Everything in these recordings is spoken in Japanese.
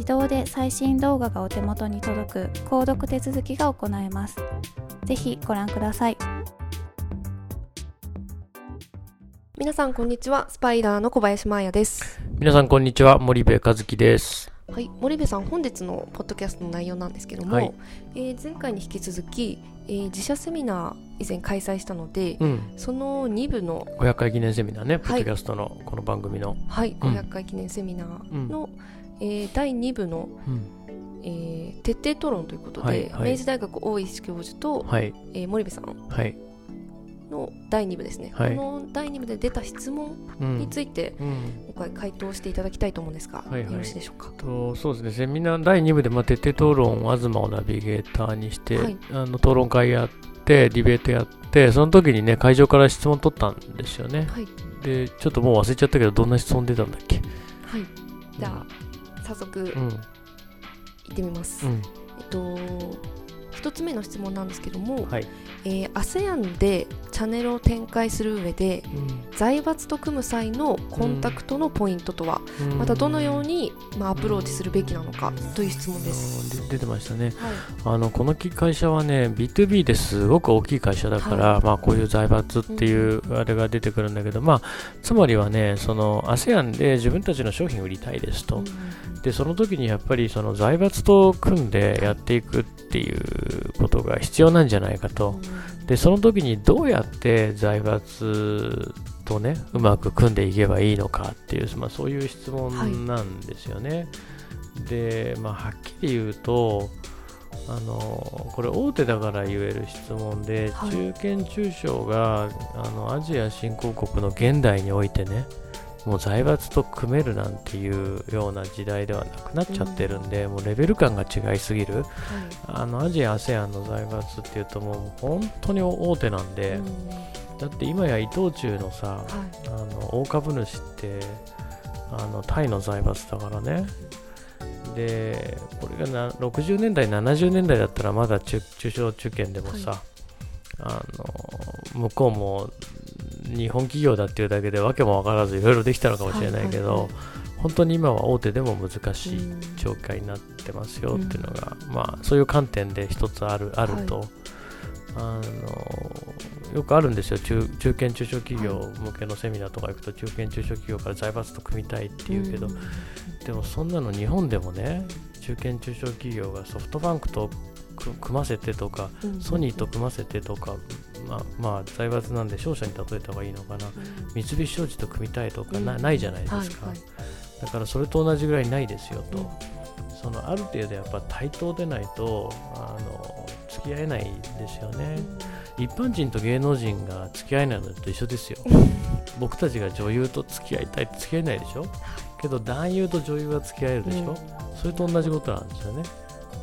自動で最新動画がお手元に届く購読手続きが行えます。ぜひご覧ください。皆さんこんにちは。スパイダーの小林真彩です。皆さんこんにちは。森部和樹です。はい。森部さん本日のポッドキャストの内容なんですけども、はい。えー前回に引き続き、えー自社セミナー以前開催したので、うん。その2部の500回記念セミナーね。ポッドキャストのこの番組の、はい。うん。500回記念セミナーの、えー第2部の、うん。えー徹底討論ということで、はいはい。明治大学大石教授と、はい。えー森部さんはい、の第2部ですね、はい。この第2部で出た質問うん。について、うん。今回回答していただきたいと思うんですが、はいはい。よろしいでしょうか？とそうですね。セミナー第2部で、まあ、徹底討論を東をナビゲーターにして、はい。あの討論会やってディベートやってその時にね会場から質問取ったんですよね。はい。でちょっともう忘れちゃったけどどんな質問出たんだっけ？はい。じゃあ早速うん。行ってみます、うん。えっと一つ目の質問なんですけども、はい、えー ASEAN でチャンネルを展開する上で財閥と組む際のコンタクトのポイントとは、うん。またどのように、まあ、アプローチするべきなのかという質問です。うんで出てましたね。はい。あのこの会社はね B2B ですごく大きい会社だから、まあ、こういう財閥っていうあれが出てくるんだけど、まあ、つまりはねその ASEAN で自分たちの商品を売りたいですと、でその時にやっぱりその財閥と組んでやっていくっていうことが必要なんじゃないかと。でその時にどうやって財閥とねうまく組んでいけばいいのかっていう、まあ、そういう質問なんですよね、で、まあ、はっきり言うとあのこれ大手だから言える質問で、はい。中堅中小があのアジア新興国の現代においてねもう財閥と組めるなんていうような時代ではなくなっちゃってるんで、もうレベル感が違いすぎる。あのアジア ASEAN の財閥っていうともう本当に大手なんで、うん。だって今や伊藤忠のさはあの大株主ってあのタイの財閥だからね。でこれがな60年代70年代だったらまだ中中小中堅でもさ、あの向こうも日本企業だっていうだけで訳も分からずいろいろできたのかもしれないけど、はいはいは本当に今は大手でも難しいうん状態になってますよっていうのが、まあそういう観点で一つあるあると、あのよくあるんですよ。中中堅中小企業向けのセミナーとか行くと中堅中小企業から財閥と組みたいっていうけど、でもそんなの日本でもね中堅中小企業がソフトバンクと組組ませてとかソニーと組ませてとか、まあ、まあ財閥なんで商社に例えた方がいいのかな。三菱商事と組みたいとかな,、うん。ないじゃないですか、はいはい。だからそれと同じぐらいないですよと、そのある程度やっぱ対等でないとあの付き合えないですよね、一般人と芸能人が付き合えないのと一緒ですよ。僕たちが女優と付き合いたいって付き合えないでしょ。けど男優と女優は付き合えるでしょ、それと同じことなんですよね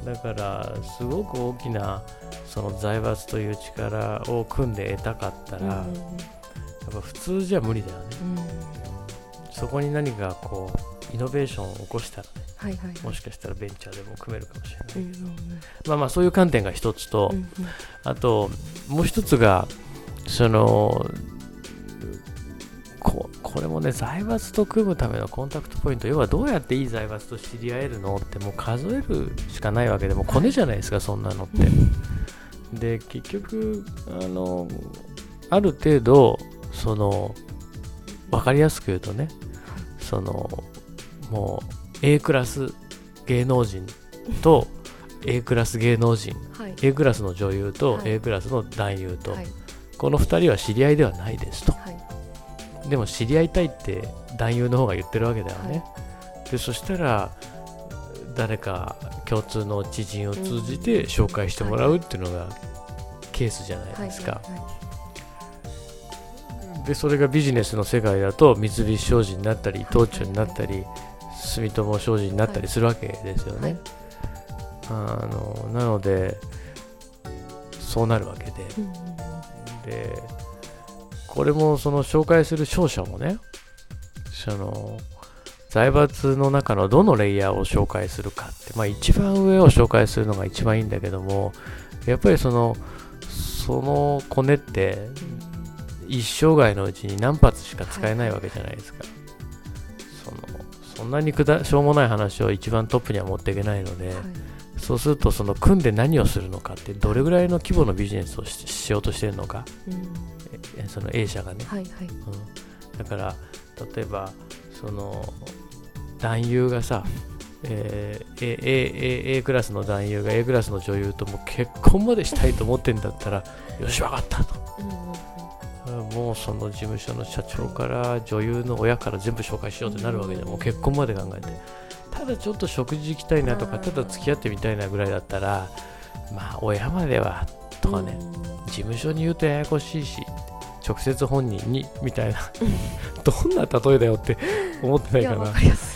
だからすごく大きなその財閥という力を組んで得たかったら、やっぱ普通じゃ無理だよね、そこに何かこうイノベーションを起こしたらね、はいはいはい。もしかしたらベンチャーでも組めるかもしれない、うんうんまあまあそういう観点が一つと、うんうん。あともう一つがそのここれもね財閥と組むためのコンタクトポイント。要はどうやっていい財閥と知り合えるのってもう数えるしかないわけでもうコネじゃないですか、そんなのって。で結局あのある程度その分かりやすく言うとねそのもう A クラス芸能人と A クラス芸能人はい。A クラスの女優とはい。A クラスの男優と、はい。この2人は知り合いではないですと。はいでも知り合いたいって男優の方が言ってるわけだよね、でそしたら誰か共通の知人を通じて紹介してもらうっていうのがケースじゃないはいですか、はいはいでそれがビジネスの世界だと三菱商事になったり伊藤忠になったり住友商事になったりするわけですよね、あのなのでそうなるわけで。うんうん。でこれもその紹介する商社もねその財閥の中のどのレイヤーを紹介するかって、まあ、一番上を紹介するのが一番いいんだけどもやっぱりそのそのコネって一生涯のうちに何発しか使えないわけじゃないですか、そのそんなにくだしょうもない話を一番トップには持っていけないので、はい。そうするとその組んで何をするのかってどれぐらいの規模のビジネスをししようとしてるのか。うん。えその A 社がね、はいはい。うん、だから例えばその男優がさ、えー A, A, A, A クラスの男優が A クラスの女優ともう結婚までしたいと思ってんだったらよし分かったと。うんうんうんもうその事務所の社長から女優の親から全部紹介しようってなるわけでもう結婚まで考えて。ただちょっと食事行きたいなとかただ付き合ってみたいなぐらいだったらまあ親まではとかね、事務所に言うとややこしいし直接本人にみたいな。どんな例えだよって思ってないいかなや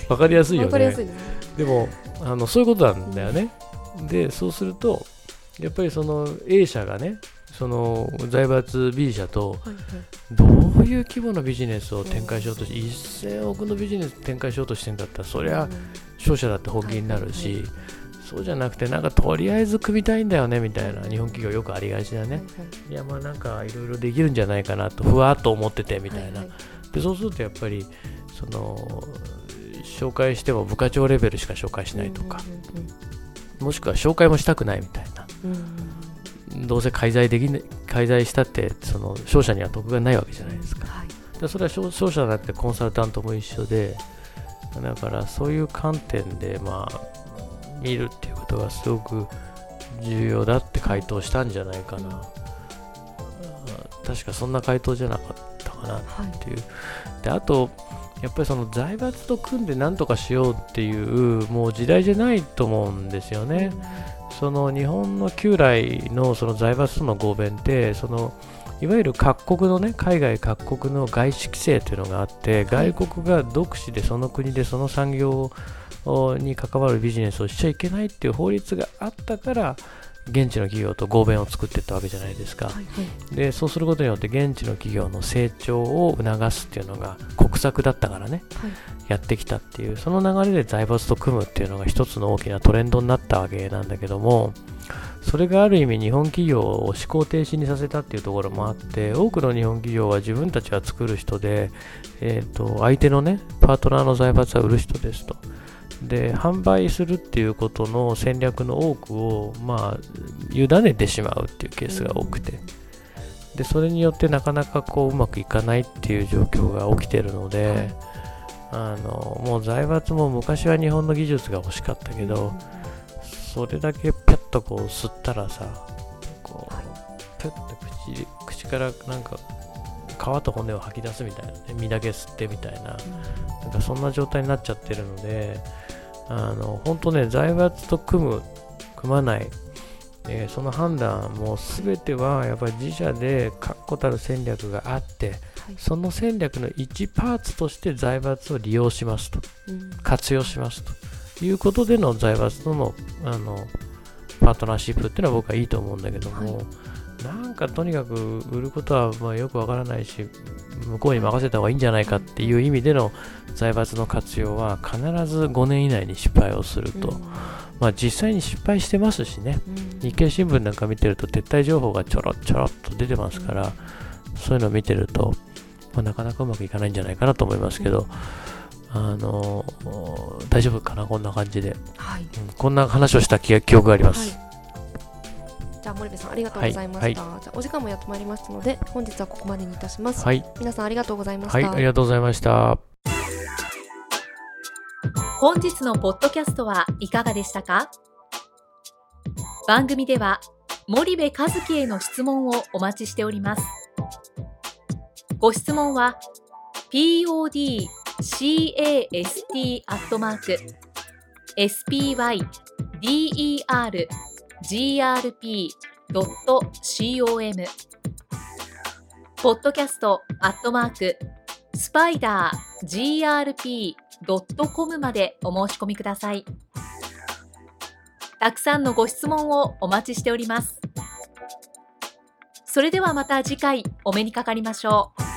わかりやすいよね。いですね。でもあのそういうことなんだよね、でそうするとやっぱりその A 社がねその財閥 B 社とはいはい。どういう規模のビジネスを展開しようとして1000億のビジネス展開しようとしてんだったらそりゃ商社だって本気になるし、はいはいそうじゃなくてなんかとりあえず組みたいんだよねみたいな。日本企業よくありがちだね、はいやまあなんかいろいろできるんじゃないかなとふわっと思っててみたいな、でそうするとやっぱりその紹介しても部課長レベルしか紹介しないとか、もしくは紹介もしたくないみたいな。どうせ介在できない介在したってその商社には得がないわけじゃないですか。はい。でそれは商商社だってコンサルタントも一緒でだからそういう観点でまあ見るっていうことがすごく重要だって回答したんじゃないかな、あ確かそんな回答じゃなかったかな。はい。っていう。であとやっぱりその財閥と組んで何とかしようっていうもう時代じゃないと思うんですよね、その日本の旧来のその財閥との合弁ってそのいわゆる各国のね海外各国の外資規制というのがあって、はい。外国が独自でその国でその産業に関わるビジネスをしちゃいけないっていう法律があったから現地の企業と合弁を作っていったわけじゃないですか、はいはい。でそうすることによって現地の企業の成長を促すっていうのが国策だったからね。はい。やってきたっていう。その流れで財閥と組むっていうのが一つの大きなトレンドになったわけなんだけどもそれがある意味日本企業を思考停止にさせたっていうところもあって多くの日本企業は自分たちが作る人で、えー、と相手のねパートナーの財閥は売る人ですとで販売するっていうことの戦略の多くをまあ委ねてしまうっていうケースが多くて、でそれによってなかなかこううまくいかないっていう状況が起きてるので、あのもう財閥も昔は日本の技術が欲しかったけど、それだけピャッとこう吸ったらさこう、はいピュッと口口からなんか皮と骨を吐き出すみたいなね身だけ吸ってみたいななんかそんな状態になっちゃってるのであの本当ね財閥と組む組まない。えーその判断も全てはやっぱり自社で確固たる戦略があって、はい。その戦略の一パーツとして財閥を利用しますと。うん。活用しますと。いうことでの財閥とのあのパートナーシップっていうのは僕はいいと思うんだけども、はいなんかとにかく売ることはまあよくわからないし向こうに任せた方がいいんじゃないかっていう意味での財閥の活用は必ず5年以内に失敗をすると、まあ実際に失敗してますしね。うん。日経新聞なんか見てると撤退情報がちょろちょろっと出てますから、そういうのを見てると、まあ、なかなかうまくいかないんじゃないかなと思いますけど、あの大丈夫かな？こんな感じで、はい。うんこんな話をした記記憶があります、はいあ森部さんありがとうございました、はいじゃあお時間もやってまいりましたので本日はここまでにいたします、はい、皆さんありがとうございました、はい、ありがとうございました。本日のポッドキャストはいかがでしたか？番組では森部和樹への質問をお待ちしております。ご質問は podcast アットマーク spydergrp.com grp.com ポッドキャストアットマークスパイダー grp.com までお申し込みください。たくさんのご質問をお待ちしております。それではまた次回お目にかかりましょう。